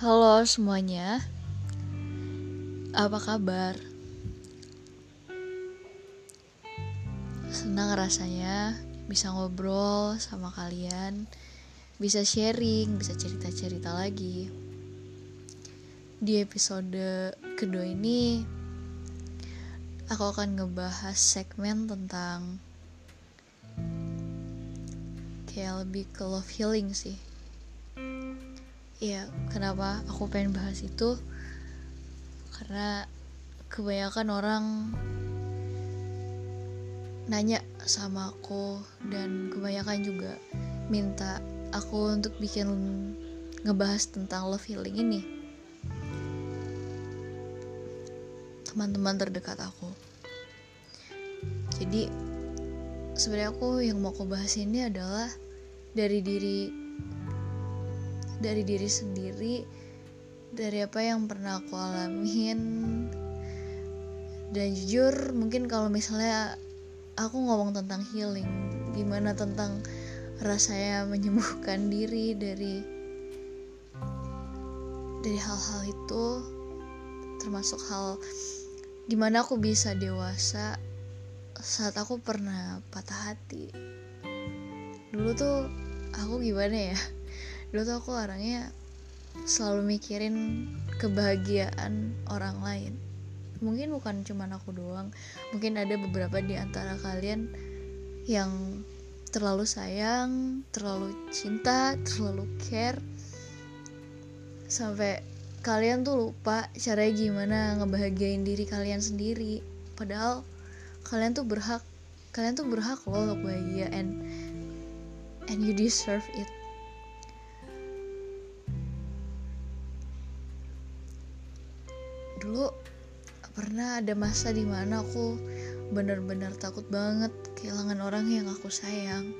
Halo semuanya, apa kabar? Senang rasanya bisa ngobrol sama kalian, bisa sharing, bisa cerita-cerita lagi. Di episode kedua ini, aku akan ngebahas segmen tentang kayak lebih ke love healing sih ya kenapa aku pengen bahas itu? Karena kebanyakan orang nanya sama aku dan kebanyakan juga minta aku untuk bikin ngebahas tentang love healing ini. Teman-teman terdekat aku. Jadi sebenarnya aku yang mau aku bahas ini adalah dari diri dari diri sendiri dari apa yang pernah aku alamin. Dan jujur mungkin kalau misalnya aku ngomong tentang healing gimana tentang rasanya menyembuhkan diri dari dari hal-hal itu termasuk hal di mana aku bisa dewasa saat aku pernah patah hati. Dulu tuh aku gimana ya dulu tuh aku orangnya selalu mikirin kebahagiaan orang lain. Mungkin bukan cuma aku doang mungkin ada beberapa di antara kalian yang terlalu sayang terlalu cinta terlalu care. Sampai kalian tuh lupa caranya gimana ngebahagiain diri kalian sendiri. Padahal kalian tuh berhak kalian tuh berhak loh untuk bahagia and and you deserve it dulu pernah ada masa di mana aku bener-bener takut banget kehilangan orang yang aku sayang.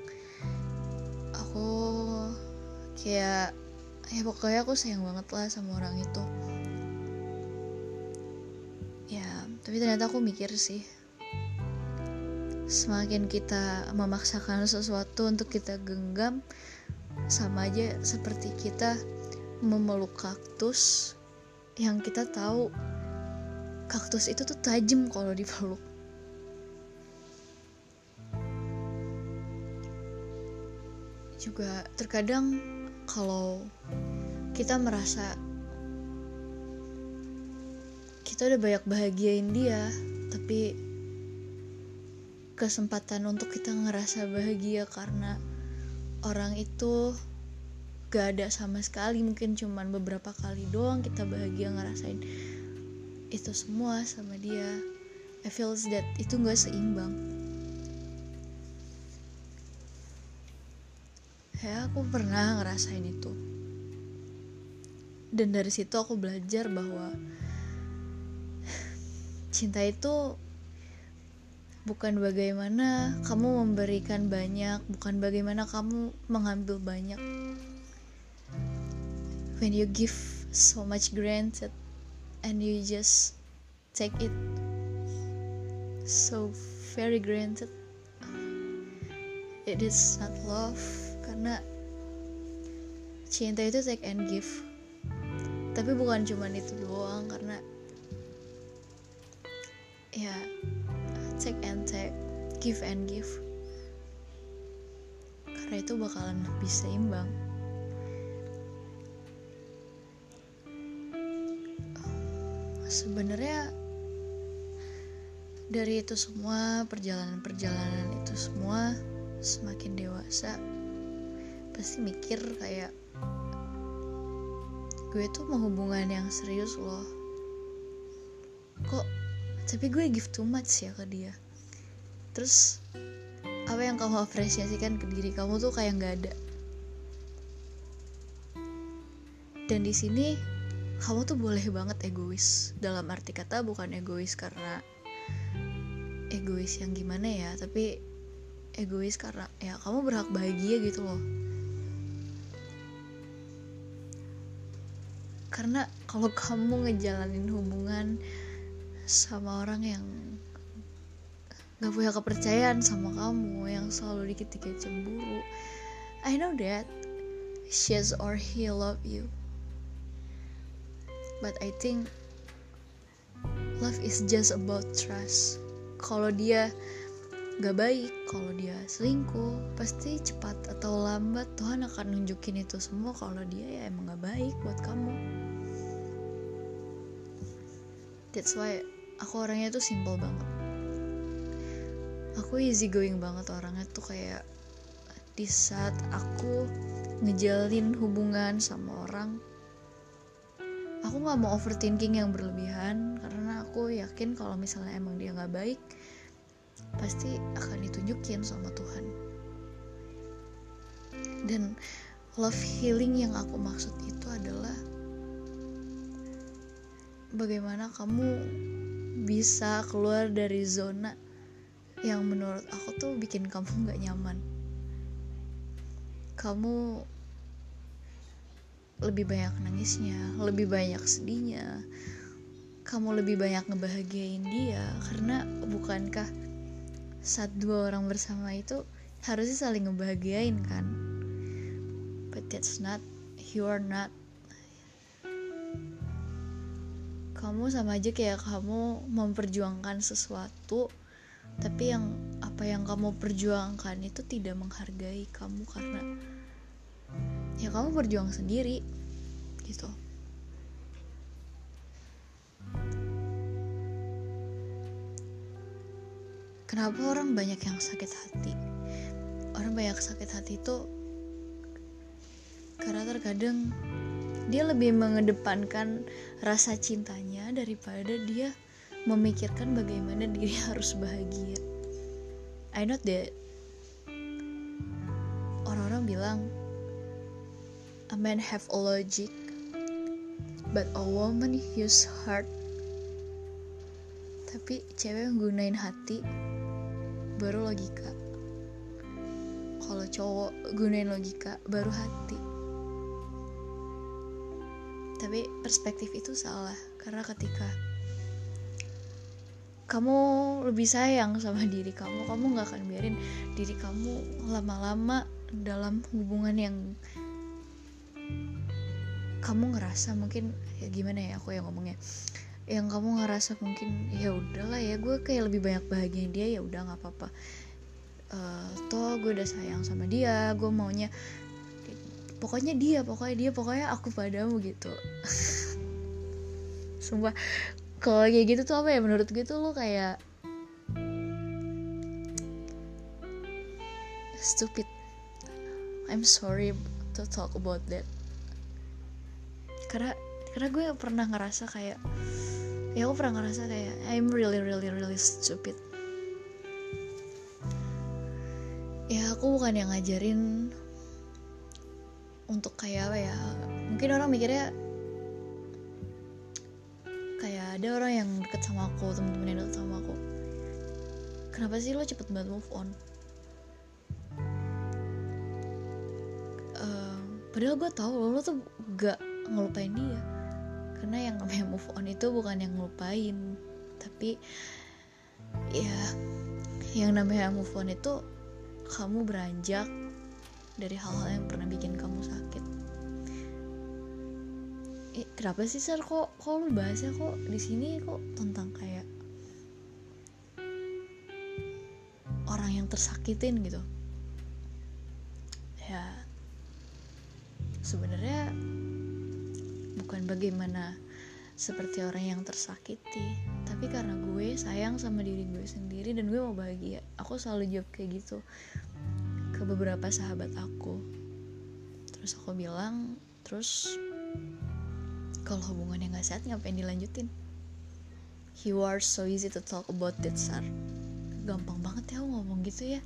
Aku kayak ya pokoknya aku sayang banget lah sama orang itu. Ya tapi ternyata aku mikir sih semakin kita memaksakan sesuatu untuk kita genggam sama aja seperti kita memeluk kaktus yang kita tahu kaktus itu tuh tajam kalau dipeluk juga terkadang kalau kita merasa kita udah banyak bahagiain dia tapi kesempatan untuk kita ngerasa bahagia karena orang itu gak ada sama sekali. Mungkin cuman beberapa kali doang kita bahagia ngerasain itu semua sama dia. I feels that itu gak seimbang. Ya aku pernah ngerasain itu. Dan dari situ aku belajar bahwa cinta itu bukan bagaimana kamu memberikan banyak, bukan bagaimana kamu mengambil banyak, when you give so much granted and you just take it so very granted. It is not love karena cinta itu take and give. Tapi bukan cuma itu doang karena ya take and take give and give. Karena itu bakalan lebih seimbang sebenarnya dari itu semua perjalanan-perjalanan itu semua semakin dewasa pasti mikir kayak gue tuh mau hubungan yang serius loh. Kok tapi gue give too much ya ke dia. Terus apa yang kamu apresiasikan ke diri kamu tuh kayak nggak ada. Dan di sini kamu tuh boleh banget egois. Dalam arti kata bukan egois karena egois yang gimana ya tapi egois karena ya kamu berhak bahagia gitu loh. Karena kalau kamu ngejalanin hubungan sama orang yang gak punya kepercayaan sama kamu yang selalu dikit-dikit cemburu I know that she's or he love you but I think love is just about trust. Kalau dia gak baik kalau dia selingkuh pasti cepat atau lambat Tuhan akan nunjukin itu semua. Kalau dia ya emang gak baik buat kamu. That's why aku orangnya tuh simple banget. Aku easy going banget orangnya tuh kayak di saat aku ngejalin hubungan sama orang aku nggak mau overthinking yang berlebihan karena aku yakin kalau misalnya emang dia nggak baik pasti akan ditunjukin sama Tuhan. Dan love healing yang aku maksud itu adalah bagaimana kamu bisa keluar dari zona yang menurut aku tuh bikin kamu nggak nyaman. Kamu lebih banyak nangisnya lebih banyak sedihnya. Kamu lebih banyak ngebahagiain dia karena bukankah saat dua orang bersama itu harusnya saling ngebahagiain kan? But that's not you are not. Kamu sama aja kayak kamu memperjuangkan sesuatu tapi yang apa yang kamu perjuangkan itu tidak menghargai kamu karena ya kamu berjuang sendiri gitu kenapa orang banyak yang sakit hati orang banyak sakit hati itu karena terkadang dia lebih mengedepankan rasa cintanya daripada dia memikirkan bagaimana diri harus bahagia. I know that orang-orang bilang a man have logic but a woman use heart. Tapi cewek gunain hati baru logika. Kalau cowok gunain logika baru hati. Tapi perspektif itu salah karena ketika kamu lebih sayang sama diri kamu kamu nggak akan biarin diri kamu lama-lama dalam hubungan yang kamu ngerasa mungkin ya gimana ya aku yang ngomongnya yang kamu ngerasa mungkin ya udahlah ya gue kayak lebih banyak bahagia dia ya udah nggak apa-apa. Uh, toh gue udah sayang sama dia gue maunya pokoknya dia pokoknya dia pokoknya aku padamu gitu. Sumpah kalau kayak gitu tuh apa ya menurut gue tuh lo kayak stupid. I'm sorry to talk about that karena karena gue pernah ngerasa kayak ya aku pernah ngerasa kayak I'm really really really stupid. Ya aku bukan yang ngajarin untuk kayak apa ya mungkin orang mikirnya kayak ada orang yang deket sama aku temen-temen yang deket sama aku. Kenapa sih lo cepet banget move on? Uh, padahal gue tahu lo, lo tuh gak ngelupain dia. Karena yang namanya move on itu bukan yang ngelupain tapi ya yang namanya move on itu kamu beranjak dari hal-hal yang pernah bikin kamu sakit. Eh, kenapa sih sir kok kok lu bahasnya kok di sini kok tentang kayak orang yang tersakitin gitu bagaimana seperti orang yang tersakiti. Tapi karena gue sayang sama diri gue sendiri dan gue mau bahagia aku selalu jawab kayak gitu ke beberapa sahabat aku. Terus aku bilang terus kalau hubungannya nggak sehat ngapain dilanjutin? You are so easy to talk about that sar. Gampang banget ya ngomong gitu ya.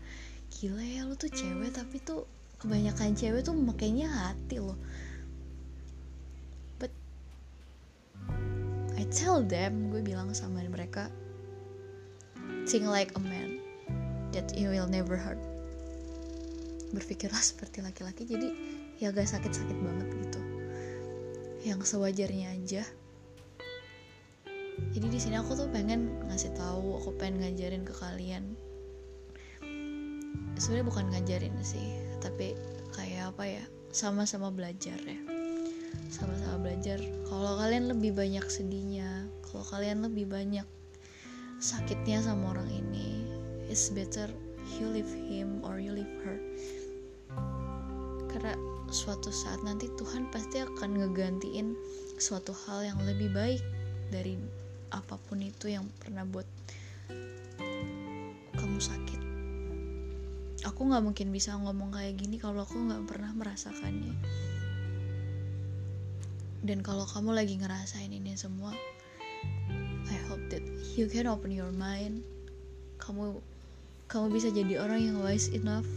Gila ya lu tuh cewek tapi tuh kebanyakan cewek tuh makanya hati loh I tell them gue bilang sama mereka think like a man that you will never hurt. Berpikirlah seperti laki-laki jadi ya gak sakit-sakit banget gitu. Yang sewajarnya aja. Jadi di sini aku tuh pengen ngasih tahu aku pengen ngajarin ke kalian. Sebenarnya bukan ngajarin sih tapi kayak apa ya sama-sama belajar ya sama-sama belajar. Kalau kalian lebih banyak sedihnya kalau kalian lebih banyak sakitnya sama orang ini it's better you leave him or you leave her. Karena suatu saat nanti Tuhan pasti akan ngegantiin suatu hal yang lebih baik dari apa pun itu yang pernah buat kamu sakit. Aku nggak mungkin bisa ngomong kayak gini kalau aku nggak pernah merasakannya dan kalau kamu lagi ngerasain ini semua I hope that you can open your mind. Kamu kamu bisa jadi orang yang wise enough.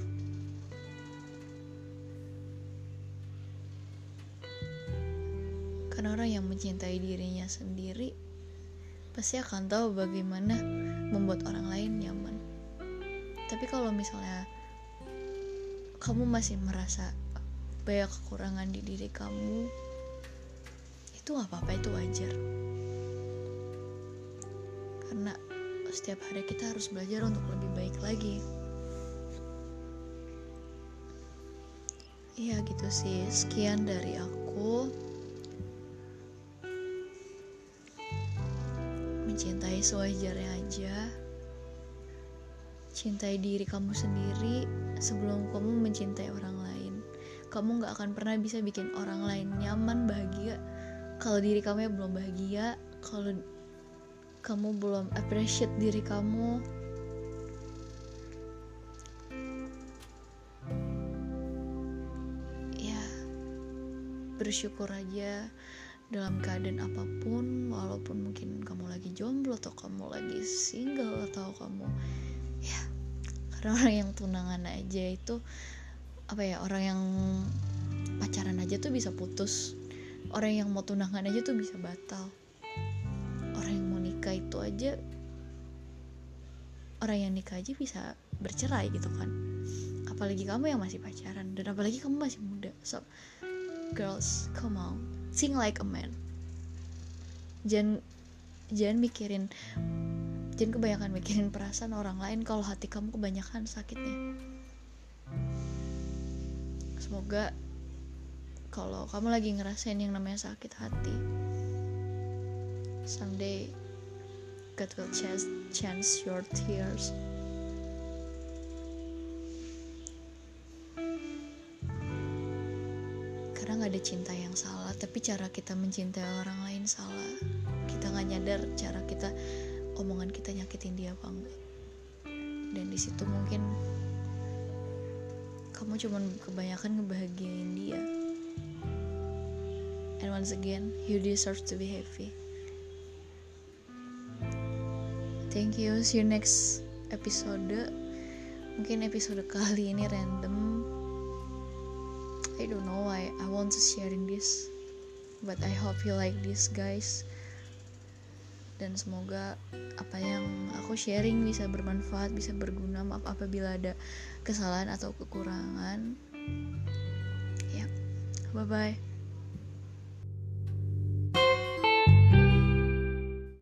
Karena orang yang mencintai dirinya sendiri pasti akan tahu bagaimana membuat orang lain nyaman. Tapi kalau misalnya kamu masih merasa banyak kekurangan di diri kamu itu gak apa-apa itu wajar. Karena setiap hari kita harus belajar untuk lebih baik lagi. Iya gitu sih. Sekian dari aku. Mencintai sewajarnya aja. Cintai diri kamu sendiri sebelum kamu mencintai orang lain. Kamu gak akan pernah bisa bikin orang lain nyaman bahagia kalau diri kamu ya belum bahagia kalau kamu belum appreciate diri kamu ya bersyukur aja dalam keadaan apa pun walaupun mungkin kamu lagi jomblo atau kamu lagi single atau kamu ya karena orang yang tunangan aja itu apa ya orang yang pacaran aja tuh bisa putus orang yang mau tunangan aja tuh bisa batal. Orang yang mau nikah itu aja orang yang nikah aja bisa bercerai gitu kan. Apalagi kamu yang masih pacaran dan apalagi kamu masih muda. So girls come on. Sing like a man. Jangan jangan mikirin jangan kebanyakan mikirin perasaan orang lain kalau hati kamu kebanyakan sakitnya. Semoga kalau kamu lagi ngerasain yang namanya sakit hati someday God will chance, your tears. Karena nggak ada cinta yang salah tapi cara kita mencintai orang lain salah. Kita nggak nyadar cara kita omongan kita nyakitin dia apa enggak dan di situ mungkin kamu cuman kebanyakan ngebahagiain dia And once again, you deserve to be happy. Thank you. See you next episode. Mungkin episode kali ini random. I don't know why I want to sharing this, but I hope you like this, guys. Dan semoga apa yang aku sharing bisa bermanfaat, bisa berguna. Maaf apabila ada kesalahan atau kekurangan. Ya, bye bye.